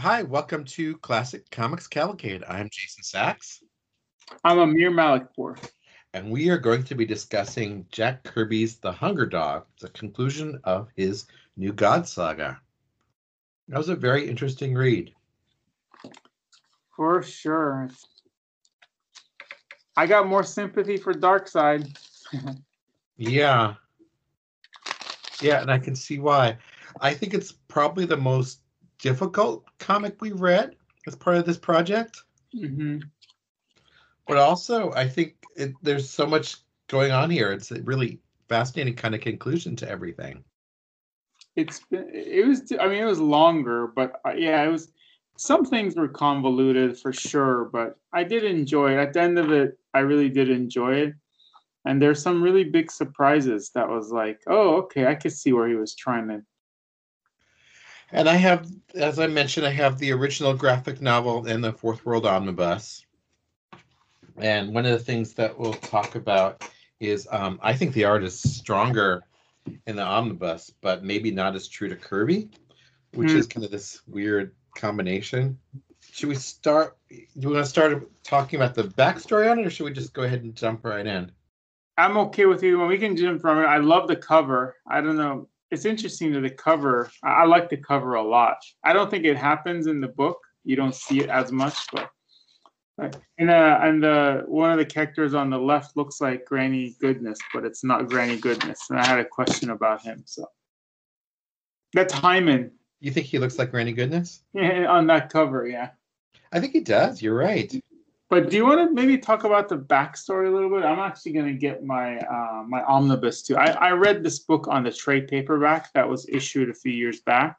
Hi, welcome to Classic Comics Cavalcade. I'm Jason Sachs. I'm Amir Malikpour. And we are going to be discussing Jack Kirby's The Hunger Dog, the conclusion of his New God saga. That was a very interesting read. For sure. I got more sympathy for Darkseid. yeah. Yeah, and I can see why. I think it's probably the most difficult comic we read as part of this project. Mm-hmm. But also, I think it, there's so much going on here. It's a really fascinating kind of conclusion to everything. It's been, it was, I mean, it was longer, but uh, yeah, it was, some things were convoluted for sure, but I did enjoy it. At the end of it, I really did enjoy it. And there's some really big surprises that was like, oh, okay, I could see where he was trying to and I have, as I mentioned, I have the original graphic novel and the Fourth World Omnibus. And one of the things that we'll talk about is um, I think the art is stronger in the omnibus, but maybe not as true to Kirby, which mm. is kind of this weird combination. Should we start? Do you want to start talking about the backstory on it, or should we just go ahead and jump right in? I'm okay with you. When we can jump from it, I love the cover. I don't know it's interesting that the cover. I, like the cover a lot. I don't think it happens in the book. You don't see it as much, but and uh, and the one of the characters on the left looks like Granny Goodness, but it's not Granny Goodness. And I had a question about him. So that's Himon. You think he looks like Granny Goodness? Yeah, on that cover, yeah. I think he does. You're right. But do you want to maybe talk about the backstory a little bit? I'm actually going to get my uh, my omnibus too. I, I read this book on the trade paperback that was issued a few years back,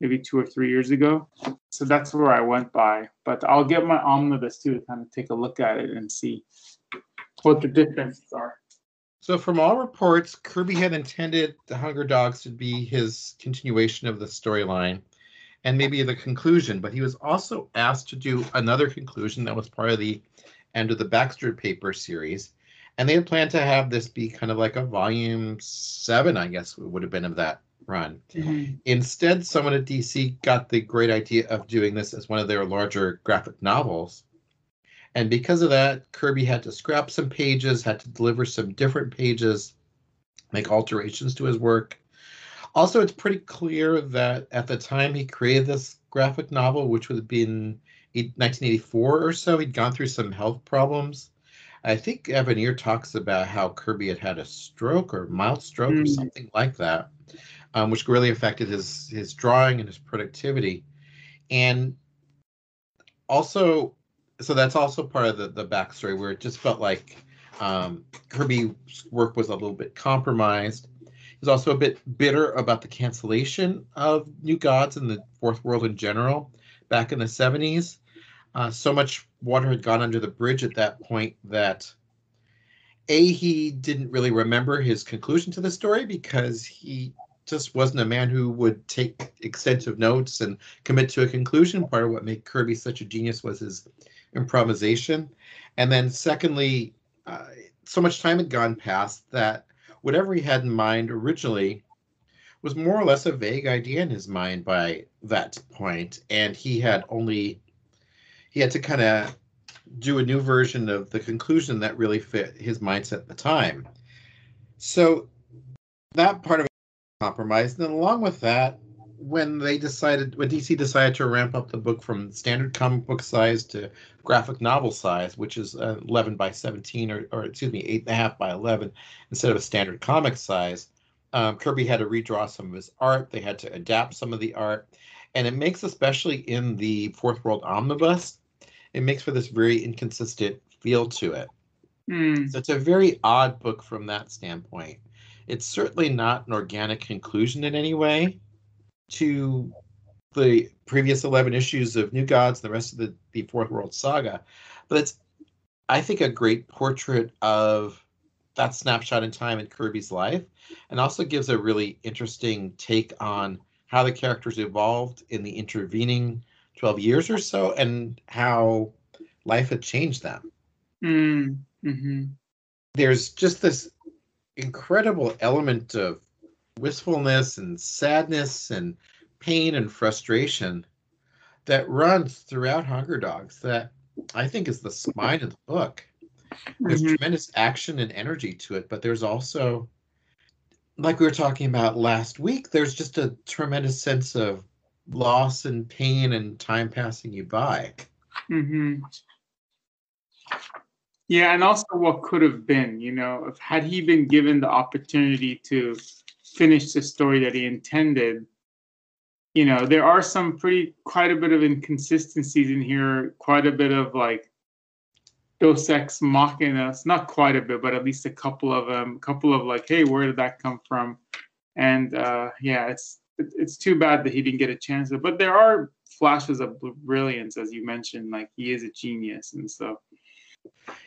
maybe two or three years ago. So that's where I went by. But I'll get my omnibus too to kind of take a look at it and see what the differences are. So, from all reports, Kirby had intended the Hunger Dogs to be his continuation of the storyline and maybe the conclusion, but he was also asked to do another conclusion that was part of the end of the Baxter paper series. And they had planned to have this be kind of like a volume seven, I guess it would have been of that run. Mm-hmm. Instead, someone at DC got the great idea of doing this as one of their larger graphic novels. And because of that, Kirby had to scrap some pages, had to deliver some different pages, make alterations to his work. Also, it's pretty clear that at the time he created this graphic novel, which would have been 1984 or so, he'd gone through some health problems. I think Evanier talks about how Kirby had had a stroke or mild stroke mm. or something like that, um, which really affected his his drawing and his productivity. And also, so that's also part of the, the backstory where it just felt like um, Kirby's work was a little bit compromised He's also a bit bitter about the cancellation of New Gods and the Fourth World in general back in the 70s. Uh, so much water had gone under the bridge at that point that a he didn't really remember his conclusion to the story because he just wasn't a man who would take extensive notes and commit to a conclusion. Part of what made Kirby such a genius was his improvisation. And then, secondly, uh, so much time had gone past that whatever he had in mind originally was more or less a vague idea in his mind by that point, and he had only he had to kind of do a new version of the conclusion that really fit his mindset at the time. So that part of it compromised, and along with that, when they decided when DC decided to ramp up the book from standard comic book size to graphic novel size, which is uh, 11 by 17 or, or excuse me, eight and a half by 11 instead of a standard comic size. Um, Kirby had to redraw some of his art. They had to adapt some of the art, and it makes, especially in the Fourth World Omnibus, it makes for this very inconsistent feel to it. Mm. So it's a very odd book from that standpoint. It's certainly not an organic conclusion in any way to the previous 11 issues of New Gods and the rest of the, the Fourth World Saga. But it's, I think, a great portrait of that snapshot in time in Kirby's life and also gives a really interesting take on how the characters evolved in the intervening 12 years or so and how life had changed them. Mm, mm-hmm. There's just this incredible element of wistfulness and sadness and pain and frustration that runs throughout Hunger Dogs that I think is the spine of the book. There's Mhm. tremendous action and energy to it, but there's also, like we were talking about last week, there's just a tremendous sense of loss and pain and time passing you by. hmm Yeah, and also what could have been, you know, if had he been given the opportunity to finish the story that he intended, you know, there are some pretty quite a bit of inconsistencies in here, quite a bit of like deus ex machinas, not quite a bit, but at least a couple of them, a couple of like, hey, where did that come from? And uh, yeah, it's it's too bad that he didn't get a chance. To, but there are flashes of brilliance, as you mentioned, like he is a genius, and so.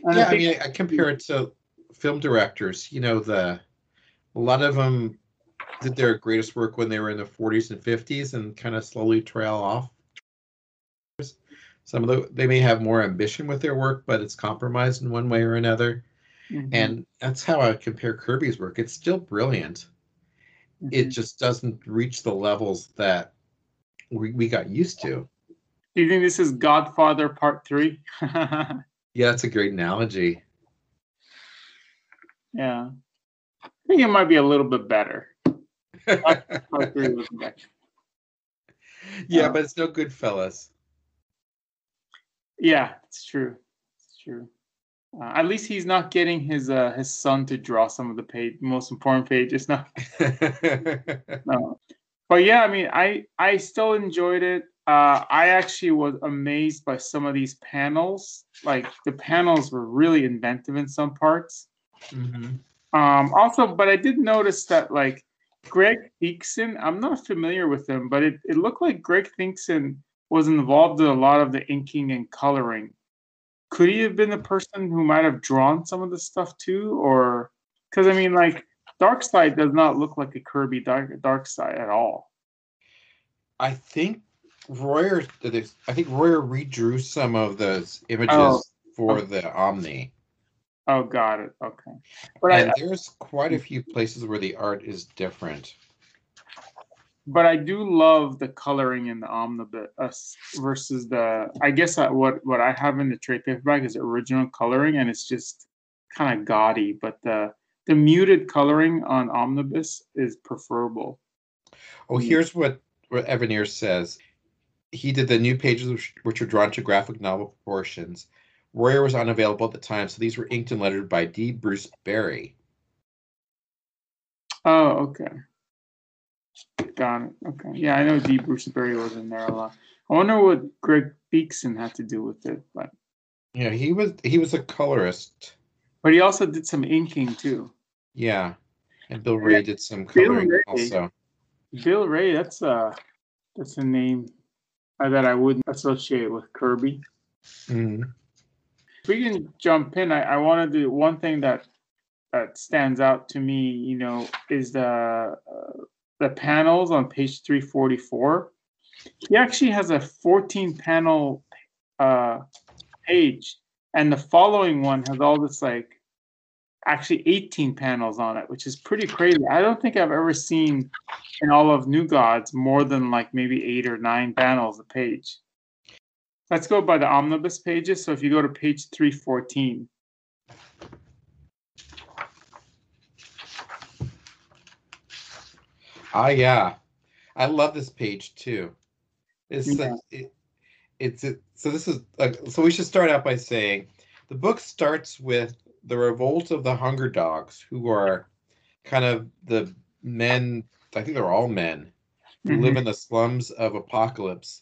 and yeah, I, think- mean, I compare it to film directors. You know, the a lot of them did their greatest work when they were in the 40s and 50s and kind of slowly trail off. Some of the they may have more ambition with their work, but it's compromised in one way or another. Mhm, And that's how I compare Kirby's work. It's still brilliant. It mhm. just doesn't reach the levels that we, we got used to. Do you think this is Godfather Part Three? Yeah, that's a great analogy. yeah, I think it might be a little bit better. Part Three was better. yeah, but it's no good, fellas. Yeah, it's true. It's true. Uh, at least he's not getting his uh, his son to draw some of the page, most important pages now. No. But yeah, I mean, I I still enjoyed it. Uh, I actually was amazed by some of these panels. Like the panels were really inventive in some parts. Mhm. Um, also, but I did notice that like Greg Theakston, I'm not familiar with him, but it, it looked like Greg Theakston was involved in a lot of the inking and coloring. Could he have been the person who might have drawn some of the stuff too, or because I mean, like Darkseid does not look like a Kirby Dark Darkseid at all. I think Royer I think Royer redrew some of those images Oh. for the Omni. Oh, got it. Okay, but I and there's quite a few places where the art is different. but I do love the coloring in the omnibus versus the. I guess I, what what I have in the trade paperback is original coloring, and it's just kind of gaudy. But the the muted coloring on omnibus is preferable. Oh, Mm. here's what, what Evanier says. He did the new pages which, which are drawn to graphic novel proportions. Royer was unavailable at the time, so these were inked and lettered by D. Bruce Berry. Oh, okay. Got it. Okay. Yeah, I know D. Bruce Berry was in there a lot. I wonder what Greg Beekson had to do with it, but Yeah, he was he was a colorist. but he also did some inking too. Yeah, and Bill Wray did some Bill coloring Ray. also. Bill Wray, that's a that's a name uh, that I wouldn't associate with Kirby. Mhm. We can jump in, I, I want to do one thing that that stands out to me. You know, is the uh, the panels on page three forty four. He actually has a fourteen panel uh, page, and the following one has all this like actually 18 panels on it, which is pretty crazy. I don't think I've ever seen in all of New Gods more than like maybe eight or nine panels a page. Let's go by the omnibus pages. So if you go to page 314, Ah, yeah, I love this page too. It's Yeah. such- it, it's it, so this is uh, so we should start out by saying the book starts with the revolt of the Hunger Dogs, who are kind of the men. I think they're all men who live in the slums of Apokolips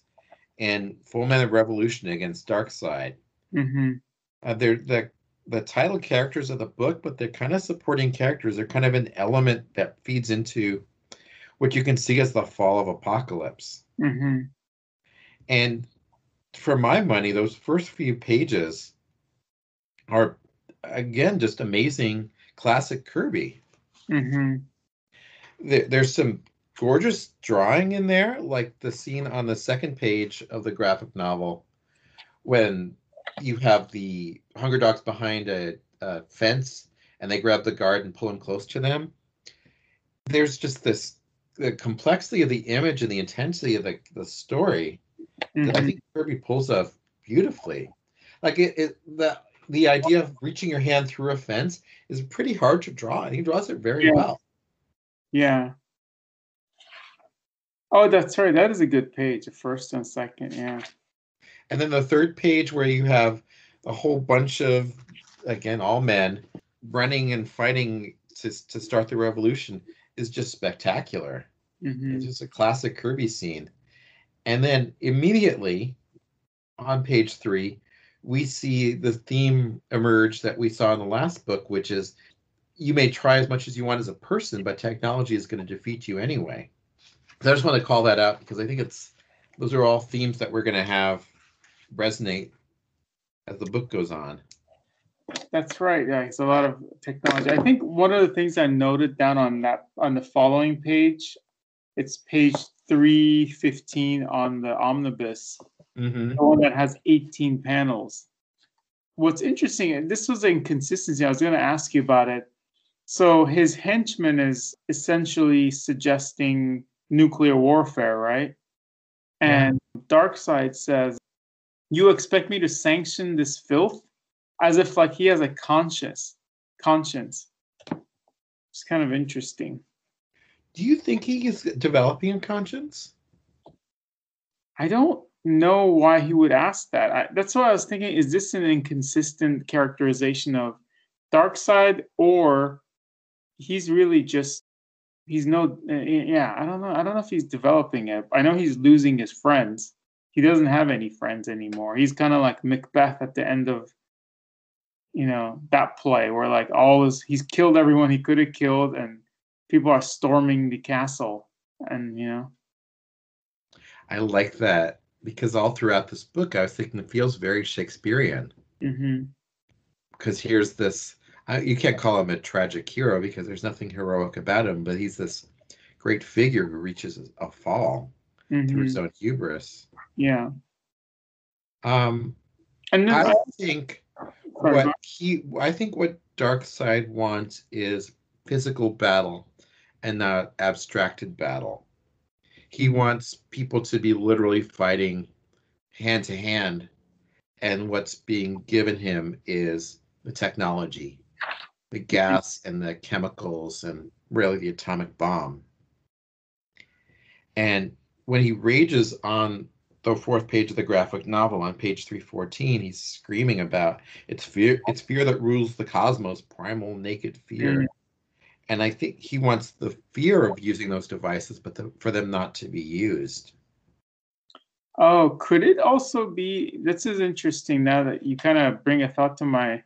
and a revolution against Darkseid. hmm Uh, they're the the title characters of the book, but they're kind of supporting characters. They're kind of an element that feeds into what you can see as the fall of Apokolips. hmm And for my money, those first few pages are again just amazing classic Kirby. hmm There, there's some gorgeous drawing in there, like the scene on the second page of the graphic novel when you have the Hunger Dogs behind a, a fence and they grab the guard and pull him close to them. There's just this the complexity of the image and the intensity of the, the story that I Mhm. think Kirby pulls off beautifully. Like it, it the the idea of reaching your hand through a fence is pretty hard to draw, and he draws it very Yeah. well. Yeah. Oh, that's right. That is a good page. The first and second. Yeah. And then the third page where you have a whole bunch of again all men running and fighting to to start the revolution is just spectacular. hmm It's just a classic Kirby scene. And then immediately on page three, we see the theme emerge that we saw in the last book, which is you may try as much as you want as a person, but technology is going to defeat you anyway. So I just want to call that out because I think it's those are all themes that we're going to have resonate as the book goes on. That's right. Yeah, it's a lot of technology. I think one of the things I noted down on that on the following page, it's page three fifteen on the omnibus, Mm-hmm. the one that has eighteen panels. What's interesting, and this was an inconsistency. I was going to ask you about it. So his henchman is essentially suggesting nuclear warfare, right? Yeah. And Darkseid says, "You expect me to sanction this filth?" As if like he has a conscience, conscience. It's kind of interesting. Do you think he is developing a conscience? I don't know why he would ask that. I, that's what I was thinking. Is this an inconsistent characterization of Darkseid, or he's really just he's no uh, yeah I don't know I don't know if he's developing it. I know he's losing his friends. He doesn't have any friends anymore. He's kind of like Macbeth at the end of you know that play where like all his he's killed everyone he could have killed and people are storming the castle and you know I like that because all throughout this book, I was thinking it feels very Shakespearean. Because here's this, I, you can't call him a tragic hero because there's nothing heroic about him, but he's this great figure who reaches a fall through hmm his own hubris. yeah. Um, and then I think Sorry, what he, I think what Darkseid wants is physical battle and not abstracted battle. He wants people to be literally fighting hand to hand, and what's being given him is the technology, the gas and the chemicals, and really the atomic bomb. And when he rages on the fourth page of the graphic novel, on page 314, he's screaming about it's fear, it's fear that rules the cosmos, primal naked fear. Mhm. And I think he wants the fear of using those devices, but the, for them not to be used. Oh, could it also be? This is interesting now that you kind of bring a thought to my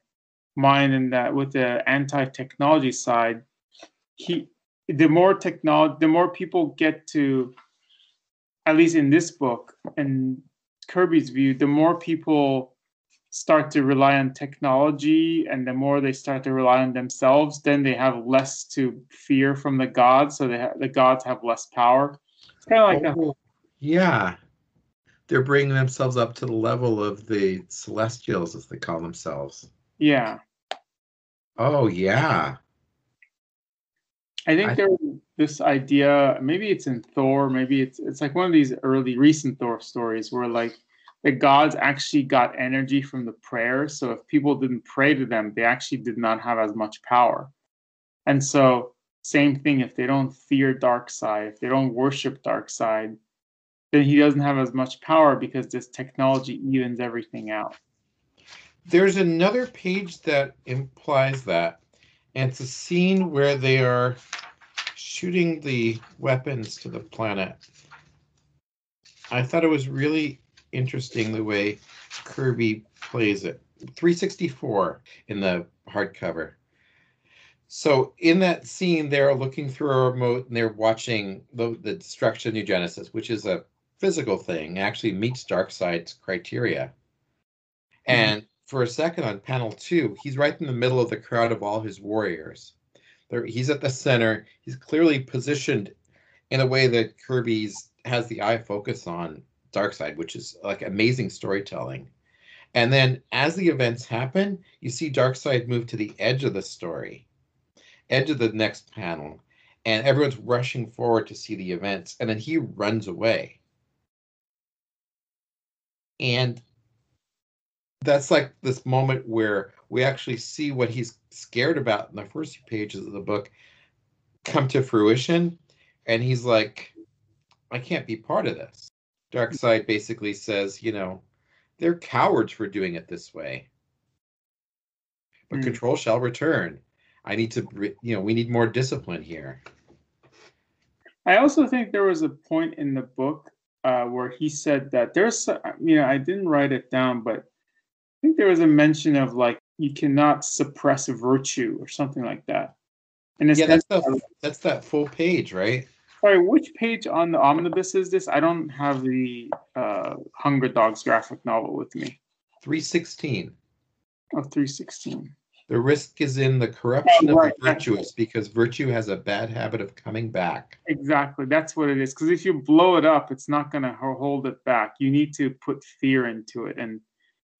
mind, in that with the anti-technology side, he the more technology, the more people get to, at least in this book and Kirby's view, the more people start to rely on technology, and the more they start to rely on themselves, then they have less to fear from the gods, so ha- the gods have less power. It's kind of like a Oh, yeah. They're bringing themselves up to the level of the celestials, as they call themselves. Yeah. Oh, yeah. I think I- there was this idea, maybe it's in Thor, maybe it's it's like one of these early recent Thor stories where like the gods actually got energy from the prayers. So if people didn't pray to them, they actually did not have as much power. And so same thing if they don't fear Darkseid, if they don't worship Darkseid, then he doesn't have as much power because this technology evens everything out. There's another page that implies that. And it's a scene where they are shooting the weapons to the planet. I thought it was really interesting the way Kirby plays it. 364 in the hardcover. So in that scene, they're looking through a remote and they're watching the, the destruction of New Genesis, which is a physical thing, actually meets Darkseid's criteria. And for a second on panel two, he's right in the middle of the crowd of all his warriors. There, he's at the center. He's clearly positioned in a way that Kirby's has the eye focus on Darkseid, which is like amazing storytelling. And then as the events happen, you see Darkseid move to the edge of the story, edge of the next panel, and everyone's rushing forward to see the events, and then he runs away. And that's like this moment where we actually see what he's scared about in the first few pages of the book come to fruition. And he's like, I can't be part of this. Darkseid basically says, you know, they're cowards for doing it this way. But Mm. control shall return. I need to, you know, we need more discipline here. I also think there was a point in the book uh, where he said that there's, you know, I didn't write it down, but think there was a mention of like you cannot suppress virtue or something like that. And it's Yeah, that's the that's that full page, right? sorry, which page on the omnibus is this? I don't have the uh, Hunger Dogs graphic novel with me. 316. Oh, 316. The risk is in the corruption Oh, right, of the virtuous because virtue has a bad habit of coming back. Exactly. That's what it is. Because if you blow it up, it's not going to hold it back. You need to put fear into it, and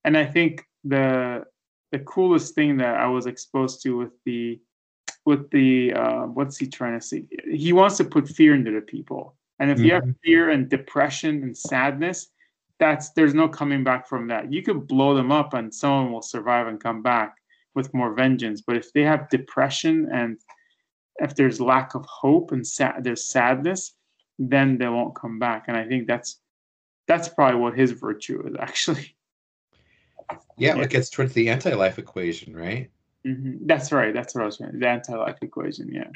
and I think the the coolest thing that I was exposed to with the with the uh, what's he trying to say? He wants to put fear into the people, and if you have Mhm. fear and depression and sadness, that's there's no coming back from that. You could blow them up, and someone will survive and come back with more vengeance. But if they have depression and if there's lack of hope and sad, there's sadness, then they won't come back. And I think that's that's probably what his virtue is actually. Yeah, Yeah. it gets towards the anti-life equation, right? hmm That's right. That's what I was saying. The anti-life equation. Yeah.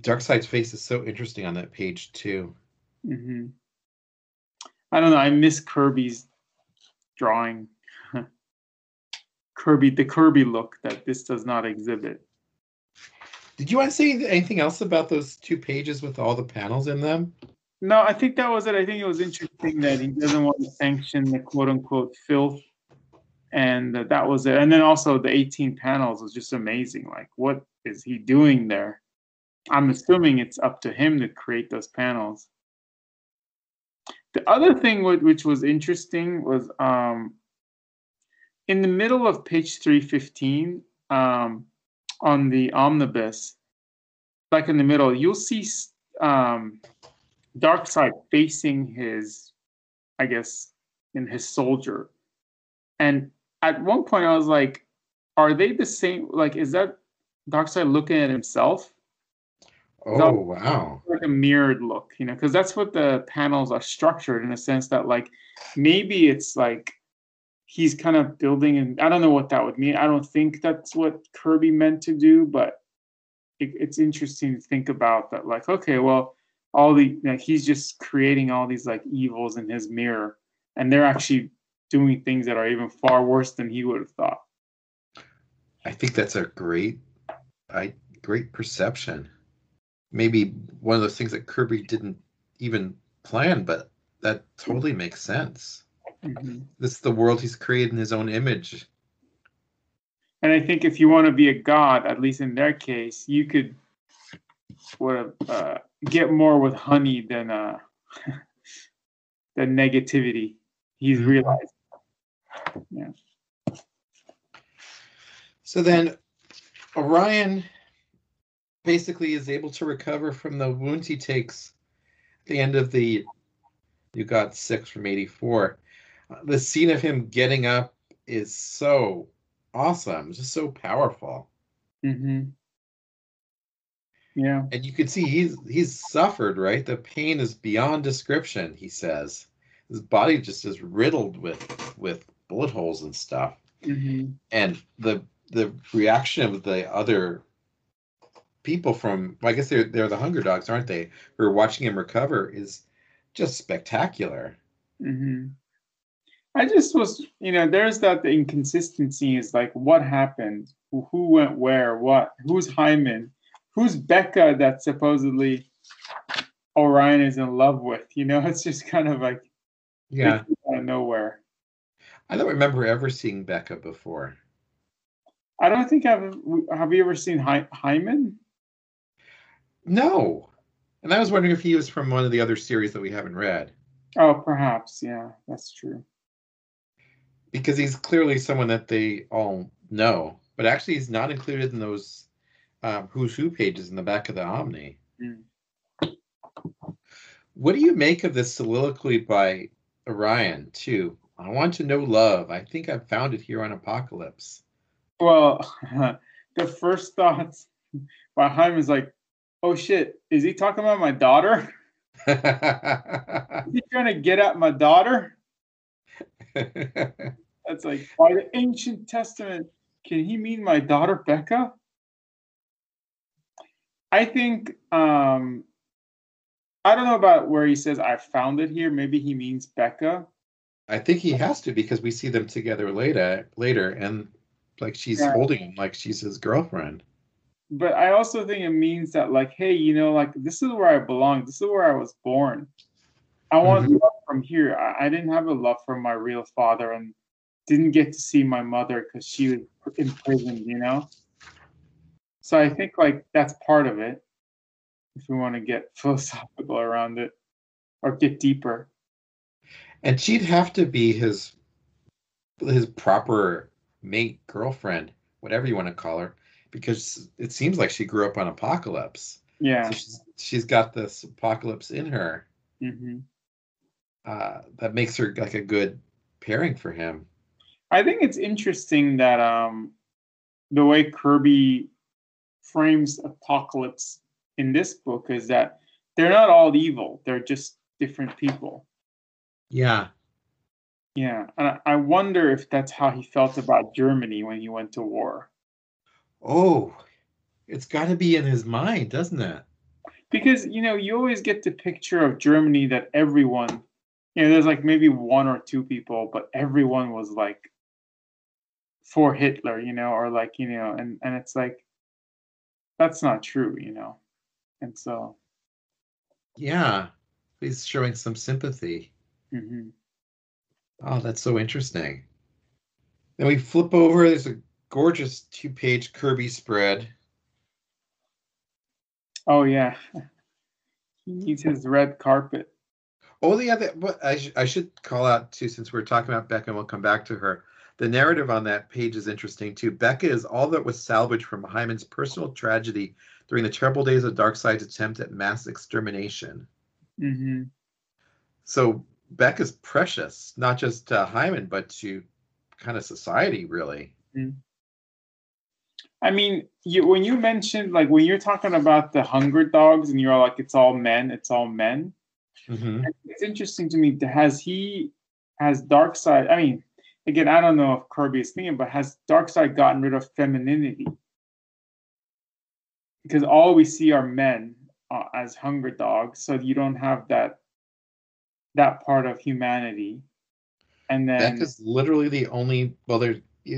Darkseid's face is so interesting on that page too. hmm I don't know. I miss Kirby's drawing. Kirby, the Kirby look that this does not exhibit. Did you want to say anything else about those two pages with all the panels in them? No, I think that was it. I think it was interesting that he doesn't want to sanction the quote unquote filth. And that that was it. And then also the 18 panels was just amazing. Like, what is he doing there? I'm assuming it's up to him to create those panels. The other thing which was interesting was um, in the middle of page 315 um, on the omnibus, like in the middle, you'll see um, Darkseid facing his, I guess, in his soldier. And at one point, I was like, "Are they the same? Like, is that Darkseid looking at himself, Oh No. wow. like a mirrored look? You know, because that's what the panels are structured in a sense that, like, maybe it's like he's kind of building, and I don't know what that would mean. I don't think that's what Kirby meant to do, but it, it's interesting to think about that. Like, okay, well, all the like he's just creating all these like evils in his mirror, and they're actually doing things that are even far worse than he would have thought. I think that's a great I great perception. Maybe one of those things that Kirby didn't even plan, but that totally makes sense. Mhm. This is the world he's created in his own image. And I think if you want to be a god, at least in their case, you could what uh, get more with honey than uh, than negativity. He's Mhm. realized. Yeah. So then Orion basically is able to recover from the wounds he takes at the end of the you got six from 84 Uh, the scene of him getting up is so awesome just so powerful Mm hmm Yeah. and you can see he's he's suffered right? The pain is beyond description he says. His body just is riddled with with bullet holes and stuff. Hmm and the the reaction of the other people from well, I guess they're they're the hunger dogs, aren't they? Who are watching him recover is just spectacular. hmm I just was, you know, there's that the inconsistency is like what happened, who, who went where, what, who's Himon, who's Bekka that supposedly Orion is in love with. You know, it's just kind of like Yeah. out of nowhere. I don't remember ever seeing Bekka before. I don't think I've have you ever seen Hy- Himon? No. And I was wondering if he was from one of the other series that we haven't read. Oh, perhaps. Yeah, that's true. Because he's clearly someone that they all know. But actually he's not included in those um, who's who pages in the back of the Omni. Mm. What do you make of this soliloquy by Orion too. I want to know love. I think I've found it here on Apokolips. Well, the first thoughts behind is like, oh shit, is he talking about my daughter? Is he trying to get at my daughter? That's like by the ancient testament. Can he mean my daughter Bekka? I think um I don't know about where he says I found it here. Maybe he means Bekka. I think he has to because we see them together later later and like she's Yeah. holding him like she's his girlfriend. But I also think it means that like, hey, you know, like this is where I belong. This is where I was born. I want Mhm. love from here. I, I didn't have a love from my real father and didn't get to see my mother because she was in prison, you know? So I think like that's part of it. If we want to get philosophical around it or get deeper. And she'd have to be his his proper mate, girlfriend, whatever you want to call her, because it seems like she grew up on Apokolips. Yeah. So she's, she's got this Apokolips in her hmm uh, that makes her like a good pairing for him. I think it's interesting that um, the way Kirby frames Apokolips in this book is that they're not all evil; they're just different people. Yeah. Yeah, and I, wonder if that's how he felt about Germany when he went to war. Oh, it's got to be in his mind, doesn't it? Because you know, you always get the picture of Germany that everyone, you know, there's like maybe one or two people, but everyone was like for Hitler, you know, or like you know, and and it's like that's not true, you know, and so. Yeah. He's showing some sympathy. mhm. Oh, that's so interesting. Then we flip over. There's a gorgeous two page Kirby spread. Oh yeah, he needs his red carpet. Oh, the other, but I, sh- I should call out too, since we're talking about Bekka, and we'll come back to her. The narrative on that page is interesting too. Bekka is all that was salvaged from Himon's personal tragedy during the terrible days of Darkseid's attempt at mass extermination. hmm So Bekka's precious, not just to Himon, but to kind of society, really. I mean, you when you mentioned like when you're talking about the hunger dogs and you're like it's all men, it's all men. Mm-hmm. It's interesting to me. Has he has Darkseid? I mean, again, I don't know if Kirby is thinking, but has Darkseid gotten rid of femininity? Because all we see are men uh, as hunger dogs, so you don't have that that part of humanity. And then Bekka's literally the only. Well, there.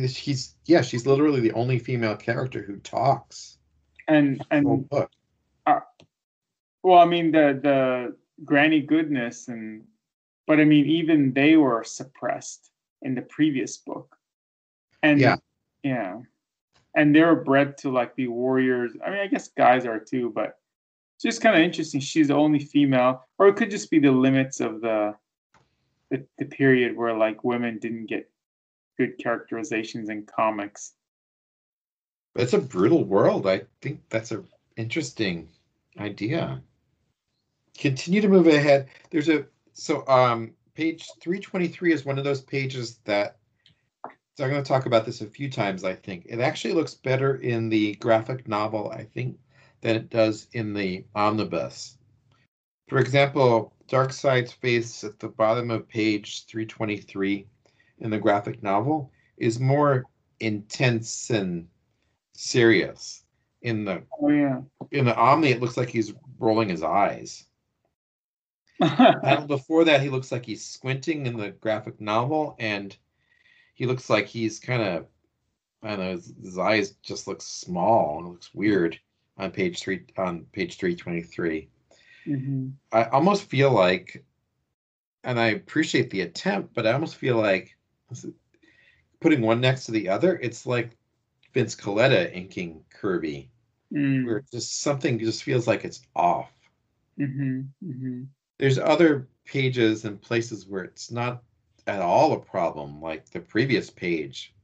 she's yeah. She's literally the only female character who talks. and and book. Well, I mean the the Granny Goodness and but I mean even they were suppressed in the previous book. And Yeah. yeah. And they were bred to like be warriors. I mean, I guess guys are too, but it's just kind of interesting. She's the only female, or it could just be the limits of the the, the period where like women didn't get good characterizations in comics. It's a brutal world. I think that's a interesting idea. Continue to move ahead. There's a so um page 323 is one of those pages that so I'm going to talk about this a few times, I think. It actually looks better in the graphic novel, I think, than it does in the omnibus. For example, Darkseid's face at the bottom of page 323 in the graphic novel is more intense and serious. In the Oh yeah. in the Omni, it looks like he's rolling his eyes. Panel before that, he looks like he's squinting in the graphic novel, and he looks like he's kind of, I don't know, his, his eyes just look small. And it looks weird on page three on page three twenty three. Mhm. I almost feel like, and I appreciate the attempt, but I almost feel like putting one next to the other. It's like Vince Colletta inking Kirby, Mm. where just something just feels like it's off. Mhm. Mhm. There's other pages and places where it's not at all a problem, like the previous page,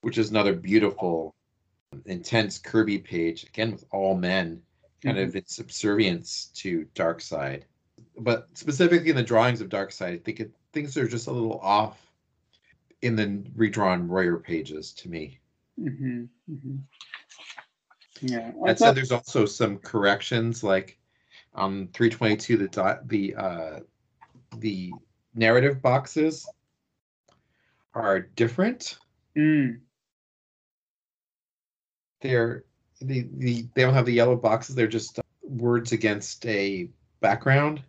which is another beautiful, intense Kirby page, again with all men, kind of its subservience to Darkseid. But specifically in the drawings of Darkseid, I think it, things are just a little off in the redrawn Royer pages to me. hmm hmm Yeah. I That said, there's also some corrections, like on 322, the dot, the uh, the narrative boxes are different. Mm, They're the, the they don't have the yellow boxes. They're just words against a background,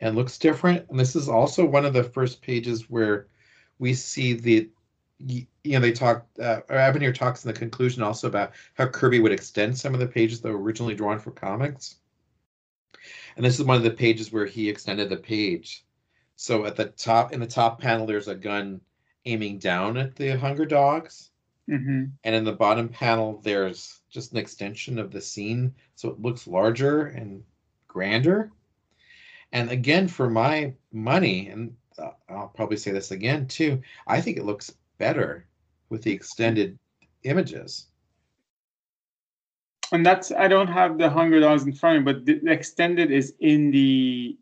and looks different. And this is also one of the first pages where we see the you know they talk uh, or Evanier talks in the conclusion also about how Kirby would extend some of the pages that were originally drawn for comics. And this is one of the pages where he extended the page. So at the top in the top panel there's a gun aiming down at the hunger dogs. hmm And in the bottom panel, there's just an extension of the scene, so it looks larger and grander. And again, for my money, and uh, I'll probably say this again too, I think it looks better with the extended images. And that's I don't have the Hunger Dogs in front of me, but the, extended is in the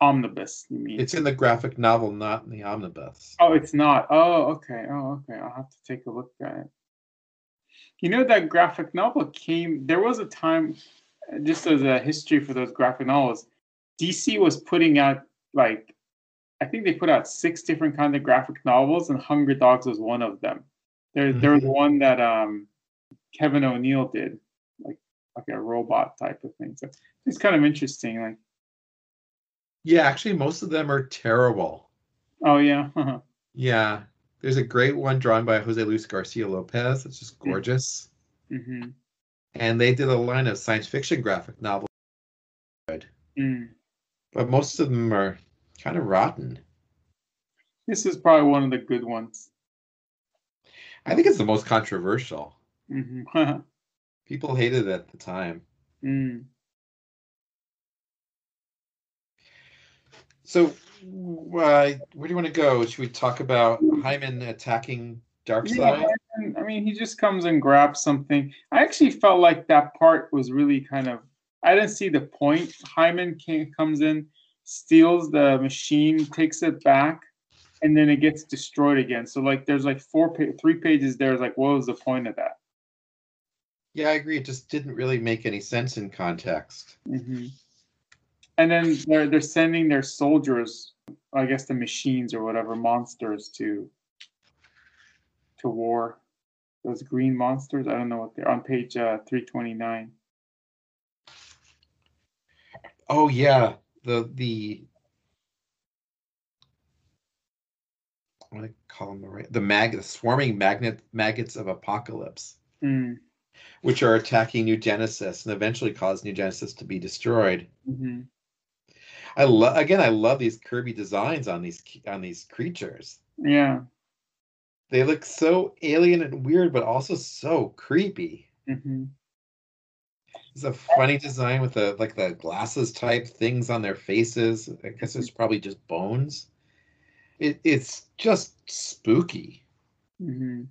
omnibus. You mean? It's in the graphic novel, not in the omnibus. Oh, it's not. Oh, okay. Oh, okay. I'll have to take a look at it. You know that graphic novel came. There was a time, just as a history for those graphic novels, DC was putting out like, I think they put out six different kind of graphic novels, and Hunger Dogs was one of them. There, there was Mhm. one that um, Kevin O'Neill did, like a robot type of thing. So it's kind of interesting. Like, Yeah, actually, most of them are terrible. oh yeah, Yeah, there's a great one drawn by Jose Luis Garcia Lopez. It's just gorgeous. hmm And they did a line of science fiction graphic novels. mm. but most of them are kind of rotten. this is probably one of the good ones. I think it's the most controversial. hmm People hated it at the time. mm. So, uh, where do you want to go? Should we talk about Himon attacking Darkseid? Yeah, I mean, he just comes and grabs something. I actually felt like that part was really kind of. I didn't see the point. Himon came, comes in, steals the machine, takes it back, and then it gets destroyed again. So like, there's like four, pa- three pages there. Is like, what was the point of that? Yeah, I agree. It just didn't really make any sense in context. hmm And then they're they're sending their soldiers, I guess the machines or whatever monsters to to war. Those green monsters. I don't know what they're on page uh, three twenty nine. Oh yeah, the the what do I call them? the right- The mag, the swarming magnet maggots of Apokolips, Mm. Which are attacking New Genesis and eventually cause New Genesis to be destroyed. hmm I love again. I love these Kirby designs on these on these creatures. Yeah. They look so alien and weird, but also so creepy. hmm It's a funny design with the like the glasses type things on their faces. I guess it's probably just bones. It, it's just spooky. hmm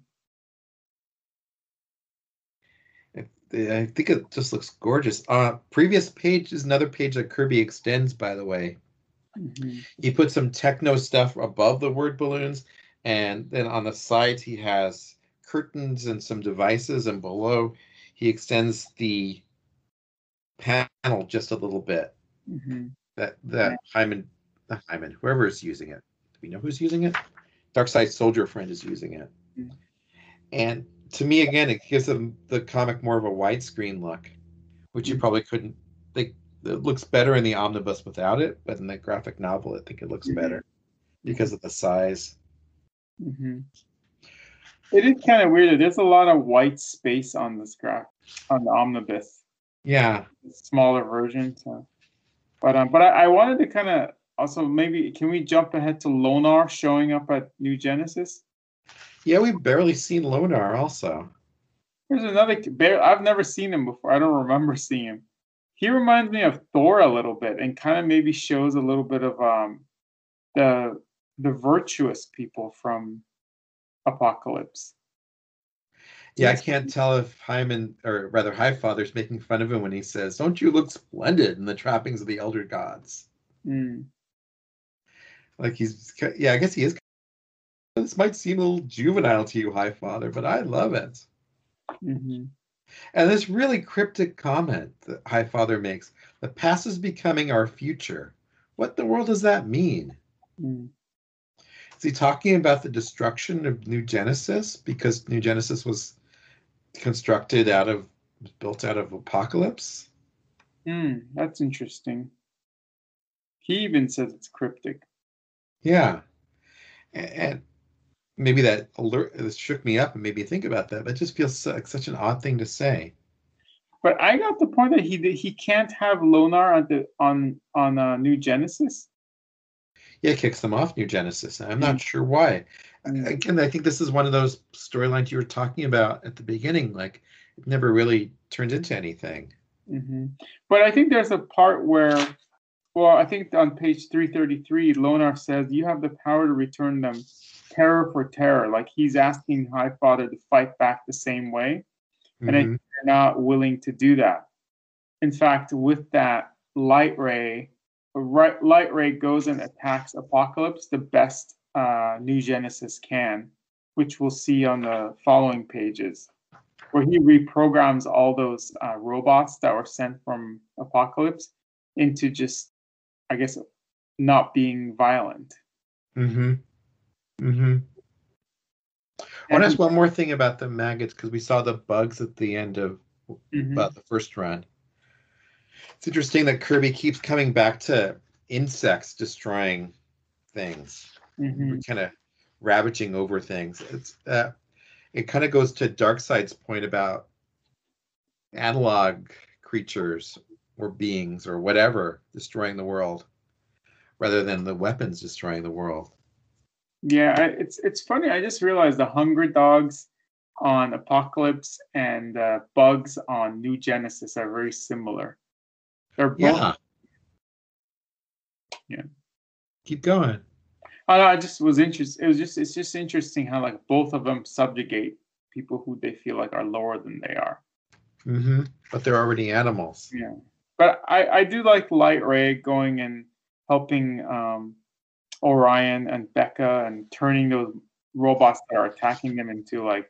It, I think it just looks gorgeous. Uh, previous page is another page that Kirby extends, by the way. hmm He put some techno stuff above the word balloons, and then on the sides he has curtains and some devices, and below he extends the panel just a little bit. hmm That that Himon, the Himon, whoever is using it. Do we know who's using it? Darkseid Soldier Friend is using it. Mhm. And to me, again, it gives them the comic more of a widescreen look, which you Mhm. probably couldn't. They it looks better in the omnibus without it, but in the graphic novel, I think it looks Mhm. better because of the size. hmm It is kind of weird. There's a lot of white space on this graph on the omnibus. Yeah, smaller version. So, but um, but I, I wanted to kind of also maybe can we jump ahead to Lonar showing up at New Genesis? Yeah, we've barely seen Lonar also. There's another bear. I've never seen him before. I don't remember seeing him. He reminds me of Thor a little bit, and kind of maybe shows a little bit of um the the virtuous people from Apokolips. Yeah, I can't tell if Himon, or rather Highfather's making fun of him when he says, "Don't you look splendid in the trappings of the elder gods?" Mm. Like he's yeah, I guess he is. This might seem a little juvenile to you, High Father, but I love it. hmm And this really cryptic comment that High Father makes: "The past is becoming our future." What the world does that mean? mm Is he talking about the destruction of New Genesis because New Genesis was constructed out of built out of Apokolips? Mm, that's interesting. He even says it's cryptic. Yeah, A- and maybe that alert this shook me up and made me think about that. But it just feels like such an odd thing to say. But I got the point that he he can't have Lonar on the on on uh, New Genesis. Yeah, it kicks them off New Genesis. I'm not sure why. Mm. Again, I think this is one of those storylines you were talking about at the beginning. Like it never really turned into anything. hmm But I think there's a part where, well, I think on page 333, Lonar says, You have the power to return them terror for terror. Like he's asking High Father to fight back the same way. And I Mhm. think they're not willing to do that. In fact, with that light ray, right, light ray goes and attacks Apokolips the best uh, New Genesis can, which we'll see on the following pages, where he reprograms all those uh, robots that were sent from Apokolips into just, I guess, not being violent. Mm-hmm. Mm-hmm. I want to ask one more thing about the maggots because we saw the bugs at the end of Mhm. about the first run. It's interesting that Kirby keeps coming back to insects destroying things, Mhm. kind of ravaging over things. It's uh, it kind of goes to Darkseid's point about analog creatures or beings or whatever destroying the world, rather than the weapons destroying the world. Yeah, it's it's funny. I just realized the Hunger Dogs on Apokolips and uh, Bugs on New Genesis are very similar. They're both. Yeah. Yeah. Keep going. I, I just was interested. It was just it's just interesting how like both of them subjugate people who they feel like are lower than they are. hmm But they're already animals. Yeah, but I I do like Light Ray going and helping um, Orion and Bekka and turning those robots that are attacking them into like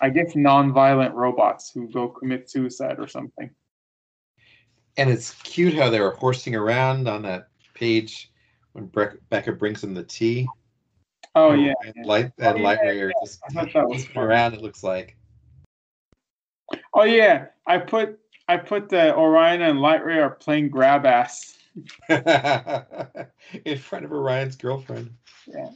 I guess non-violent robots who go commit suicide or something. And it's cute how they were horsing around on that page when Bre- Bekka brings them the tea. Oh yeah, And. Light and Oh, Light yeah, Ray are just I thought that was horsing around. It looks like. oh yeah. I put I put the Orion and Light Ray are playing grab ass. in front of Orion's girlfriend. Yeah.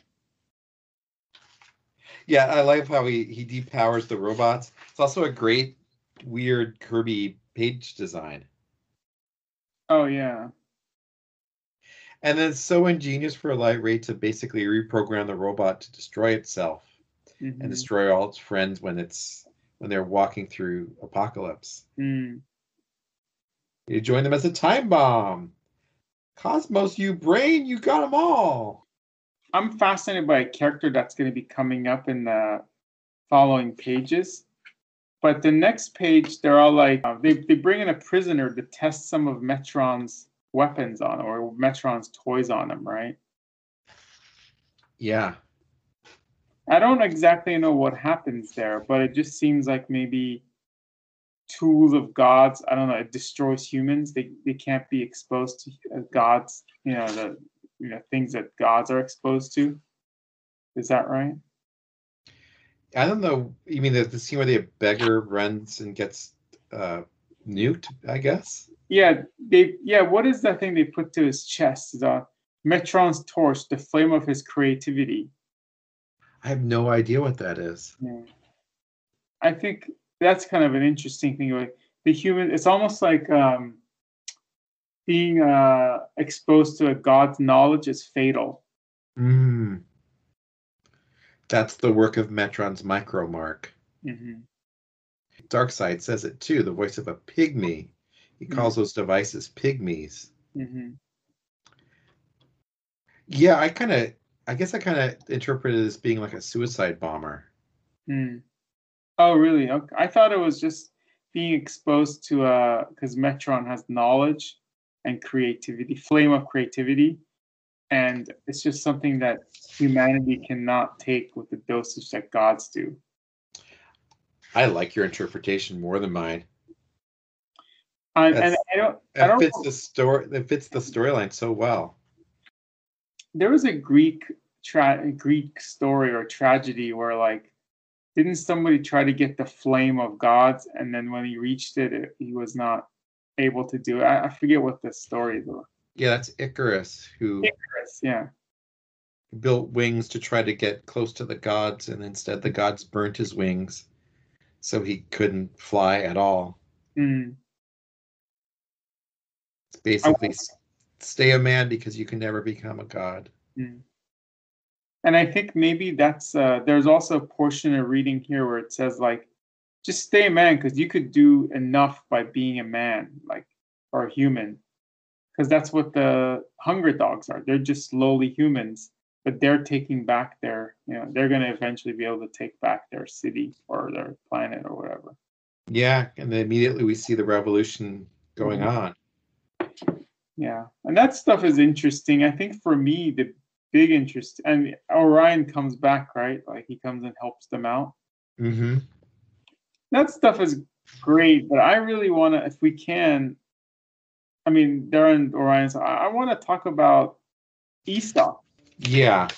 Yeah, I like how he he depowers the robots. It's also a great weird Kirby page design. Oh yeah. And then it's so ingenious for Light Ray to basically reprogram the robot to destroy itself Mhm. and destroy all its friends when it's when they're walking through Apokolips. Mm. You join them as a time bomb. Cosmos, you brain, you got them all. I'm fascinated by a character that's going to be coming up in the following pages. But the next page, they're all like, uh, they, they bring in a prisoner to test some of Metron's weapons on or Metron's toys on him, right? Yeah. I don't exactly know what happens there, but it just seems like maybe tools of gods. I don't know. It destroys humans. They they can't be exposed to uh, gods. You know the you know things that gods are exposed to. Is that right? I don't know. You mean the, the scene where the beggar runs and gets uh, nuked? I guess. Yeah, they yeah. What is that thing they put to his chest? The Metron's torch, the flame of his creativity. I have no idea what that is. Yeah. I think that's kind of an interesting thing. Like the human, it's almost like um, being uh, exposed to a god's knowledge is fatal. Mm. That's the work of Metron's micromark. hmm Darkseid says it too, the voice of a pygmy. He calls those devices pygmies. hmm Yeah, I kind of, I guess I kind of interpret it as being like a suicide bomber. Mm. Oh, really? Okay. I thought it was just being exposed to uh, because Metron has knowledge and creativity, flame of creativity, and it's just something that humanity cannot take with the dosage that gods do. I like your interpretation more than mine. And, and I don't. I It don't. fits the story. It fits the storyline so well. There was a Greek tra- Greek story or tragedy where like, didn't somebody try to get the flame of gods, and then when he reached it, it he was not able to do it. I, I forget what the story was. Yeah, that's Icarus who Icarus, yeah. built wings to try to get close to the gods, and instead the gods burnt his wings, so he couldn't fly at all. Mm. It's basically s- stay a man because you can never become a god. Mm. And I think maybe that's uh, there's also a portion of reading here where it says like, just stay a man because you could do enough by being a man, like or a human, because that's what the hunger dogs are. They're just slowly humans, but they're taking back their, you know, they're going to eventually be able to take back their city or their planet or whatever. Yeah, and then immediately we see the revolution going Mhm. on. Yeah, and that stuff is interesting. I think for me, the big interest, and Orion comes back, right? Like he comes and helps them out. hmm that stuff is great, but I really want to, if we can, I mean, Darren Orion, so I, I want to talk about Esak. Yeah,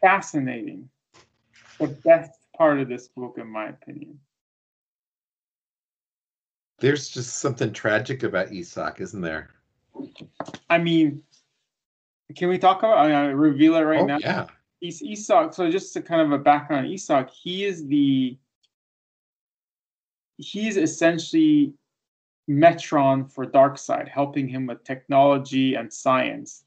Fascinating. The best part of this book, in my opinion. there's just something tragic about Esak, isn't there? I mean, can we talk about, I mean, I reveal it right oh, now? yeah. Es- Esak, so just to kind of a background, Esak, he is the he's essentially Metron for Darkseid, helping him with technology and science.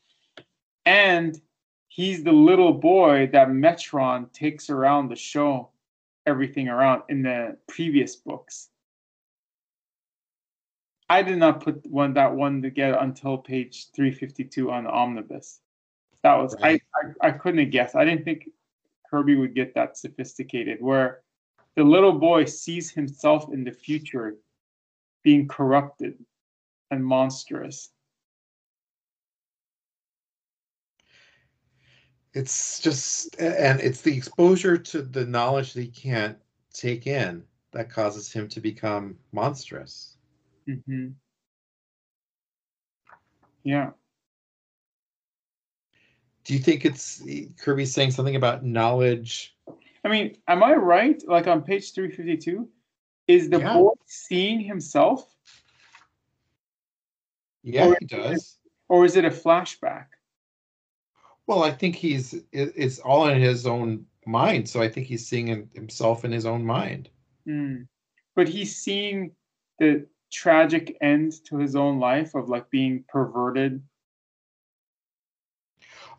And he's the little boy that Metron takes around the show everything around in the previous books. I did not put one that one together until page 352 on the omnibus. That was Right. I, I I couldn't have guessed. I didn't think Kirby would get that sophisticated where the little boy sees himself in the future being corrupted and monstrous. It's just, and it's the exposure to the knowledge that he can't take in that causes him to become monstrous. Hmm Yeah. Do you think it's Kirby saying something about knowledge? I mean, am I right? Like on page 352, is the Yeah. boy seeing himself Yeah, Or- he does. or is it a flashback? Well, I think he's it, it's all in his own mind, so I think he's seeing himself in his own mind. Mm. But he's seeing the tragic end to his own life of like being perverted.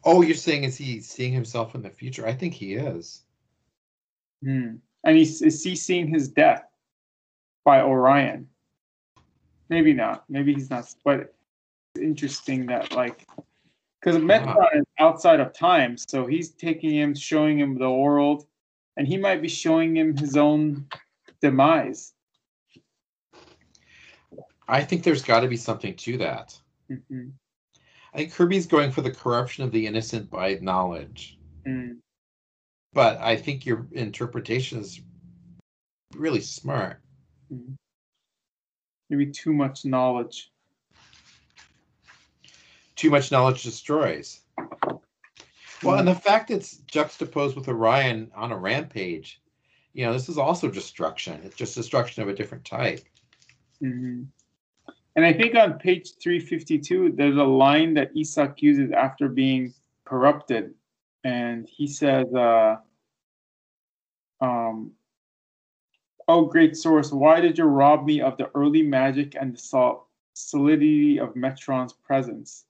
Oh, you're saying is he seeing himself in the future? I think he is. Hmm. And he's is he seeing his death by Orion? Maybe not. Maybe he's not. But it's interesting that like because Metron is outside of time, so he's taking him, showing him the world, and he might be showing him his own demise. I think there's got to be something to that. Mhm. I think Kirby's going for the corruption of the innocent by knowledge, Mm. but I think your interpretation is really smart. Mm. Maybe too much knowledge. Too much knowledge destroys. Well, and the fact it's juxtaposed with Orion on a rampage, you know, this is also destruction. It's just destruction of a different type. hmm And I think on page 352, there's a line that Esak uses after being corrupted. And he says, uh, um, Oh, great source, why did you rob me of the early magic and the sol- solidity of Metron's presence?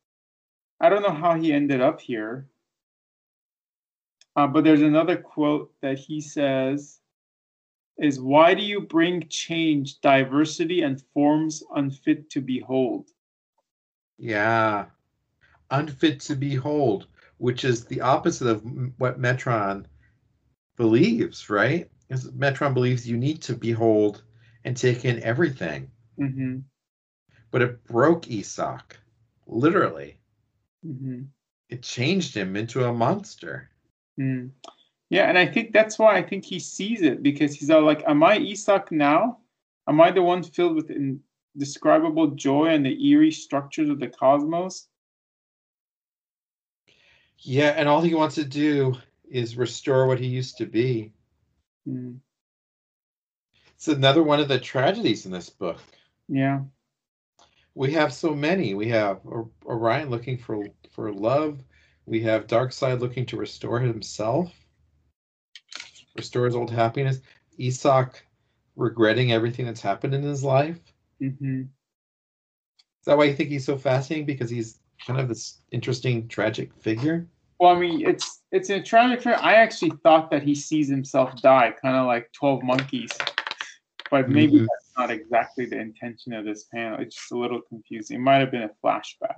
I don't know how he ended up here. Uh, but there's another quote that he says is why do you bring change, diversity, and forms unfit to behold? Yeah. Unfit to behold, which is the opposite of what Metron believes, right? 'Cause Metron believes you need to behold and take in everything. hmm But it broke Esak, literally. hmm it changed him into a monster. Mm. Yeah, and I think that's why I think he sees it because he's all like, "Am I Esak now? Am I the one filled with indescribable joy and the eerie structures of the cosmos?" Yeah, and all he wants to do is restore what he used to be. Mm. It's another one of the tragedies in this book. Yeah. We have so many. We have Orion looking for for love. We have Darkseid looking to restore himself, restore his old happiness. Esak regretting everything that's happened in his life. Mm-hmm. Is that why you think he's so fascinating? Because he's kind of this interesting, tragic figure. Well, I mean, it's it's a tragic figure. I actually thought that he sees himself die, kind of like Twelve Monkeys but maybe mm-hmm. that's not exactly the intention of this panel. It's just a little confusing. It might have been a flashback.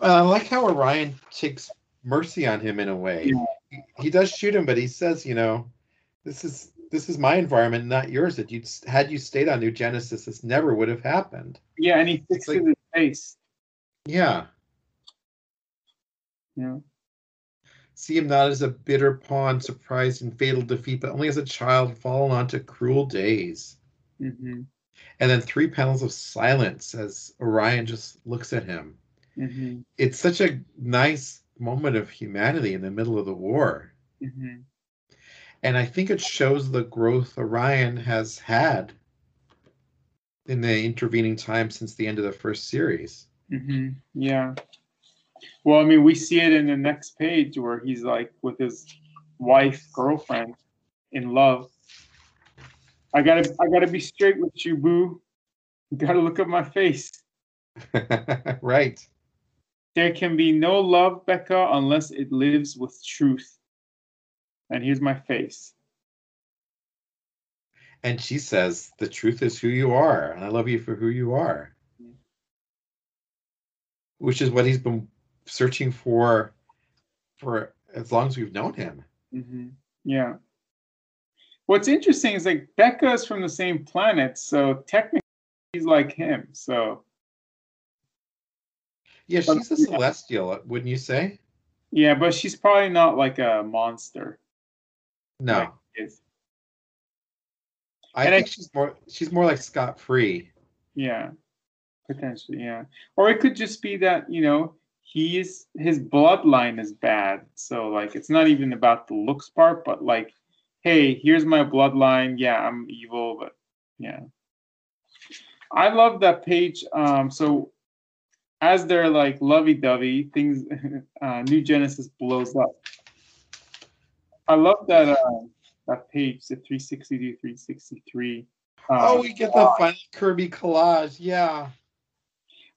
I like how Orion takes mercy on him in a way. Yeah. He, does shoot him, but he says, you know, this is this is my environment, not yours. That you had you stayed on New Genesis, this never would have happened. Yeah, and he fixes like, his face. Yeah. Yeah see him not as a bitter pawn surprised in fatal defeat, but only as a child fallen onto cruel days. Mm-hmm. And then three panels of silence as Orion just looks at him. Mm-hmm. It's such a nice moment of humanity in the middle of the war. Mm-hmm. And I think it shows the growth Orion has had in the intervening time since the end of the first series. Mm-hmm. Yeah. Well, I mean, we see it in the next page where he's like with his wife, girlfriend, in love. I gotta, I gotta be straight with you, boo. You gotta look at my face. right. There can be no love, Bekka, unless it lives with truth. And here's my face. And she says, The truth is who you are, and I love you for who you are. Mm-hmm. Which is what he's been searching for for as long as we've known him. Mm-hmm. Yeah. What's interesting is like Bekka is from the same planet, so technically he's like him. So. Yeah, she's a celestial, wouldn't you say? Yeah, but she's probably not like a monster. No. Like I and think I, she's more she's more like Scott Free. Yeah. Potentially, yeah. Or it could just be that, you know, he's his bloodline is bad. So like it's not even about the looks part, but like, hey, here's my bloodline. Yeah, I'm evil, but yeah. I love that page. Um, so as they're like lovey-dovey, things uh, New Genesis blows up. I love that uh, that page, the 360 to 363. Um, oh, we get the final Kirby collage. Yeah.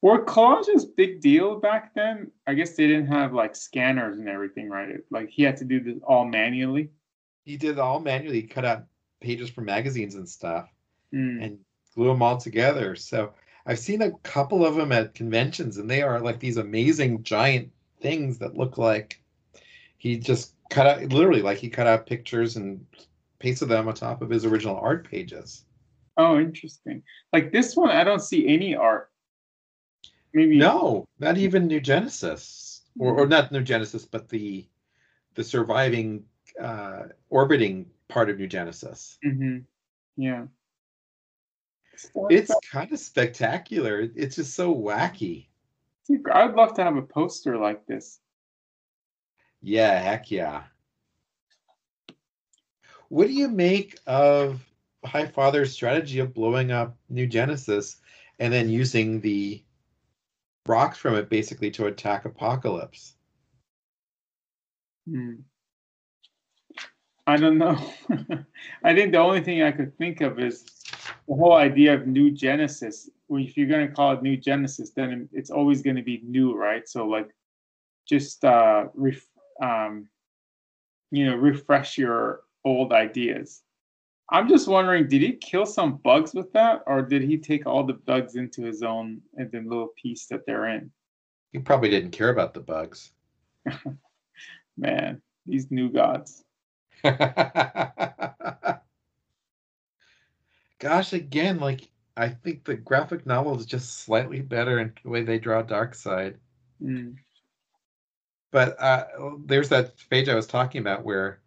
Were collages big deal back then? I guess they didn't have like scanners and everything, right? Like he had to do this all manually. He did it all manually. He cut out pages from magazines and stuff, mm. and glue them all together. So I've seen a couple of them at conventions, and they are like these amazing giant things that look like he just cut out literally like he cut out pictures and pasted them on top of his original art pages. Oh, interesting. Like this one, I don't see any art maybe no, not even New Genesis, or or not New Genesis, but the the surviving uh, orbiting part of New Genesis. Mm-hmm. Yeah, it's kind of spectacular. It's just so wacky. I'd love to have a poster like this. Yeah, heck yeah. What do you make of High Father's strategy of blowing up New Genesis and then using the rocks from it basically to attack Apokolips. Hmm. I don't know. I think the only thing I could think of is the whole idea of new Genesis. If you're going to call it new Genesis, then it's always going to be new, right? So, like, just uh, ref- um, you know, refresh your old ideas. I'm just wondering, did he kill some bugs with that, or did he take all the bugs into his own and the little piece that they're in? He probably didn't care about the bugs. Man, these new gods. Gosh, again, like I think the graphic novel is just slightly better in the way they draw Darkseid. Mm. But uh, there's that page I was talking about where,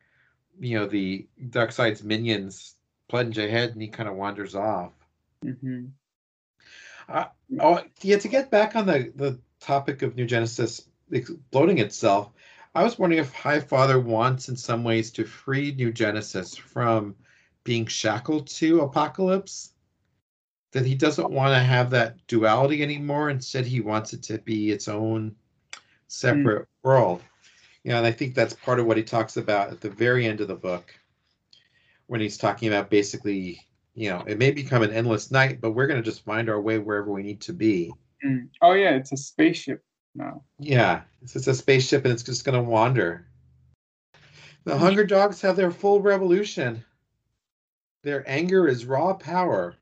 you know, the Darkseid's minions plunge ahead and he kind of wanders off. hmm Oh, yeah. To get back on the the topic of New Genesis exploding itself, I was wondering if High Father wants, in some ways, to free New Genesis from being shackled to Apokolips. That he doesn't want to have that duality anymore. Instead, he wants it to be its own separate world. You know, and I think that's part of what he talks about at the very end of the book, when he's talking about basically you know, it may become an endless night, but we're going to just find our way wherever we need to be. Mm. Oh yeah, it's a spaceship now. Yeah, it's, it's a spaceship and it's just going to wander. The Hunger Dogs have their full revolution. Their anger is raw power.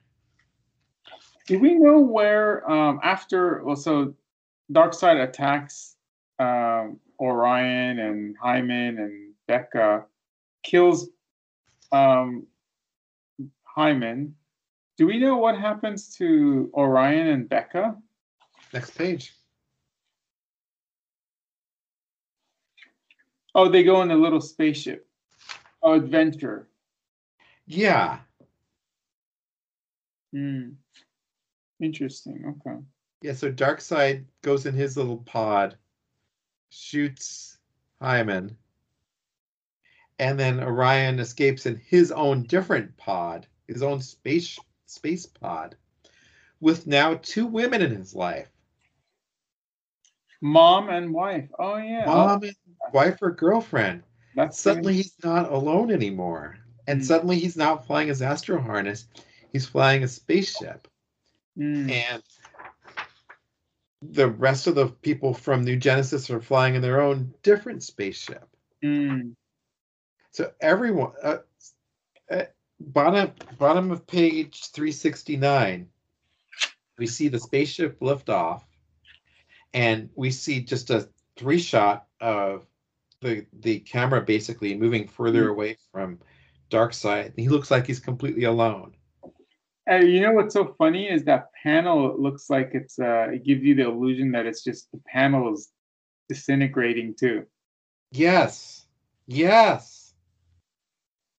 Do we know where um, after well, so Darkseid attacks um, Orion and Himon and Bekka, kills um, Himon. Do we know what happens to Orion and Bekka? Next page. Oh, they go in a little spaceship. Oh, adventure. Yeah. Hmm. Interesting. Okay. Yeah, so Darkseid goes in his little pod, shoots Himon, and then Orion escapes in his own different pod, his own space space pod, with now two women in his life. Mom and wife. Oh yeah. Mom and wife or girlfriend. That's Suddenly he's not alone anymore. And Mm. suddenly he's not flying his astro harness. He's flying a spaceship. Mm. And the rest of the people from New Genesis are flying in their own different spaceship. Mm. So everyone, uh, uh, bottom bottom of page three sixty nine, we see the spaceship lift off, and we see just a three shot of the the camera basically moving further Mm. away from Darkseid. He looks like he's completely alone. And you know what's so funny is that panel looks like it's uh it gives you the illusion that it's just the panel is disintegrating too. Yes, yes.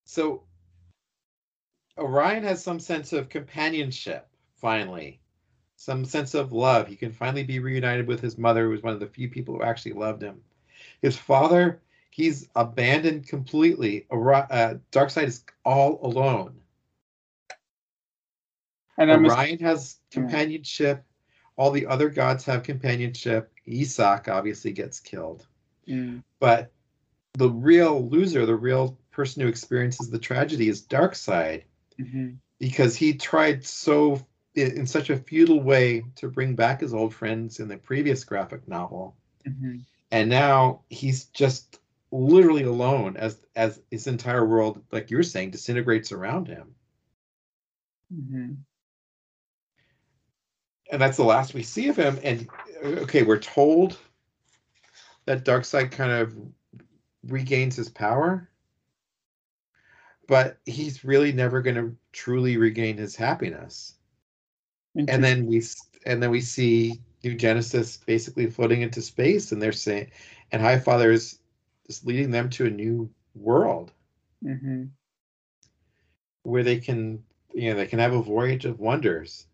So Orion has some sense of companionship finally, some sense of love. He can finally be reunited with his mother, who was one of the few people who actually loved him. His father, he's abandoned completely. Uh, Darkseid is all alone. And I'm Orion has Yeah. companionship. All the other gods have companionship. Esak obviously gets killed. Mm. but the real loser, the real person who experiences the tragedy is Darkseid Mhm. because he tried so in, such a futile way to bring back his old friends in the previous graphic novel, Mhm. and now he's just literally alone as as his entire world, like you're saying, disintegrates around him, Mhm. and that's the last we see of him. And okay, we're told that Darkseid kind of regains his power, but he's really never going to truly regain his happiness. And then we and then we see New Genesis basically floating into space, and they're saying, and High Father is leading them to a new world Mhm. where they can, you know, they can have a voyage of wonders,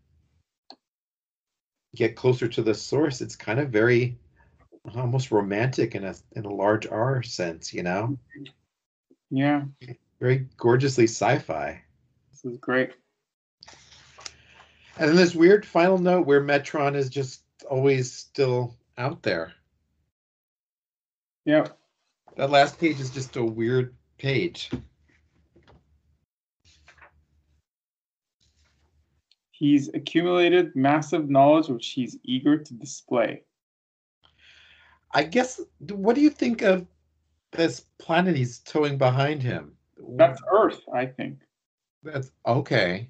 get closer to the source. It's kind of very almost romantic in a in a large R sense, you know, Yeah, very gorgeously sci-fi. this is great. And then this weird final note where Metron is just always still out there. Yeah. That last page is just a weird page. He's accumulated massive knowledge which he's eager to display. I guess, what do you think of this planet he's towing behind him? That's Earth, I think. That's okay.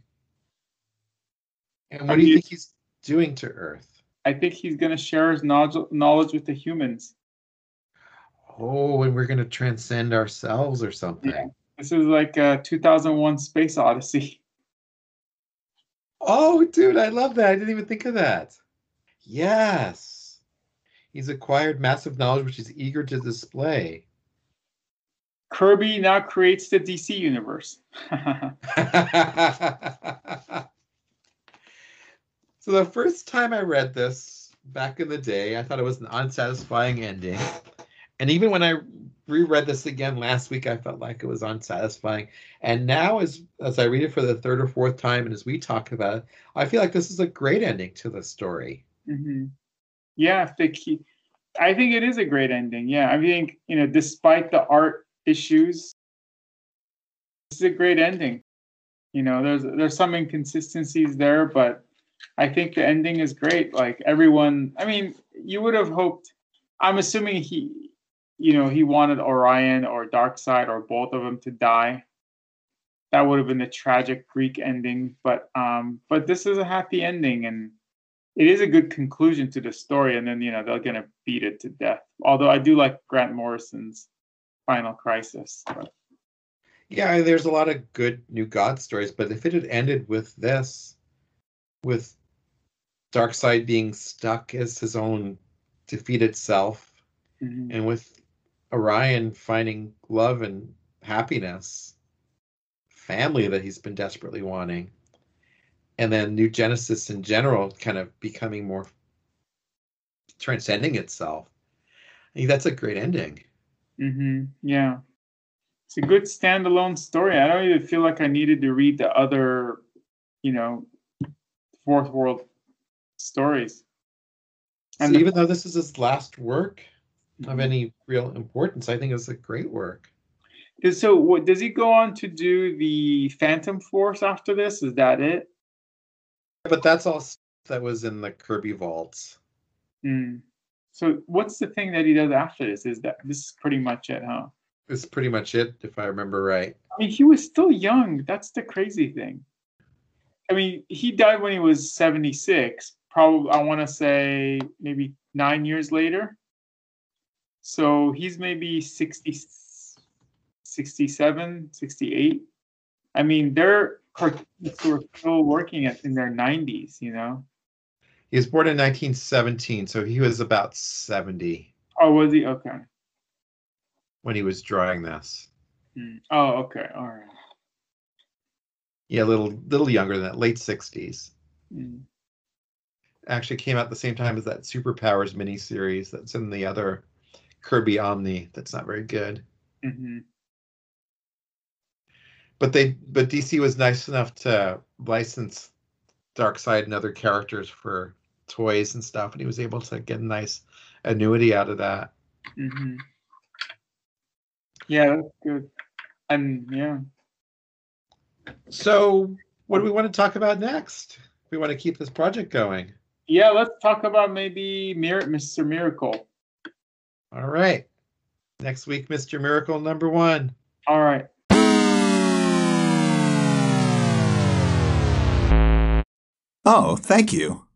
And I what do you think he's doing to Earth? I think he's going to share his knowledge, knowledge with the humans. Oh, and we're going to transcend ourselves or something. Yeah. This is like uh, a 2001 Space Odyssey. Oh, dude, I love that. I didn't even think of that. Yes. He's acquired massive knowledge which he's eager to display. Kirby now creates the DC universe. so the first time I read this back in the day, I thought it was an unsatisfying ending. And even when I reread this again last week, I felt like it was unsatisfying. And now, as as I read it for the third or fourth time, and as we talk about it, I feel like this is a great ending to the story. Mm-hmm. Yeah, the key. I think it is a great ending. Yeah, I think you know, despite the art issues, this is a great ending. You know, there's there's some inconsistencies there, but I think the ending is great. Like everyone, I mean, you would have hoped. I'm assuming he you know, he wanted Orion or Darkseid or both of them to die. That would have been the tragic Greek ending, but um, but this is a happy ending, and it is a good conclusion to the story. And then you know they're gonna beat it to death. Although I do like Grant Morrison's Final Crisis. But. Yeah, there's a lot of good New God stories, but if it had ended with this, with Darkseid being stuck as his own defeated self, mm-hmm. and with Orion finding love and happiness, family that he's been desperately wanting, and then New Genesis in general kind of becoming more transcending itself. I think that's a great ending. Mm-hmm. Yeah. It's a good standalone story. I don't even feel like I needed to read the other, you know, fourth world stories. And so the, even though this is his last work, of any real importance. I think it's a great work. So, what, does he go on to do the Phantom Force after this? Is that it? But that's all that was in the Kirby vaults. Mm. So, what's the thing that he does after this? Is that this is pretty much it, huh? This is pretty much it, if I remember right. I mean, he was still young. That's the crazy thing. I mean, he died when he was 76. Probably, I want to say maybe nine years later. So he's maybe 60, 67, 68. I mean, they're cartoonists who are still working at, in their 90s, you know? He was born in 1917, so he was about 70. Oh, was he? Okay. When he was drawing this. Mm. Oh, okay. All right. Yeah, a little little younger than that, late 60s. Mm. Actually came out the same time as that Superpowers miniseries that's in the other Kirby Omni that's not very good. Mm-hmm. But they but DC was nice enough to license Darkseid and other characters for toys and stuff, and he was able to get a nice annuity out of that. Mm-hmm. Yeah, that's good. And yeah. So, what do we want to talk about next? We want to keep this project going. Yeah, let's talk about maybe Mir- Mr. Miracle. All right. Next week, Mr. Miracle number one. All right. Oh, thank you.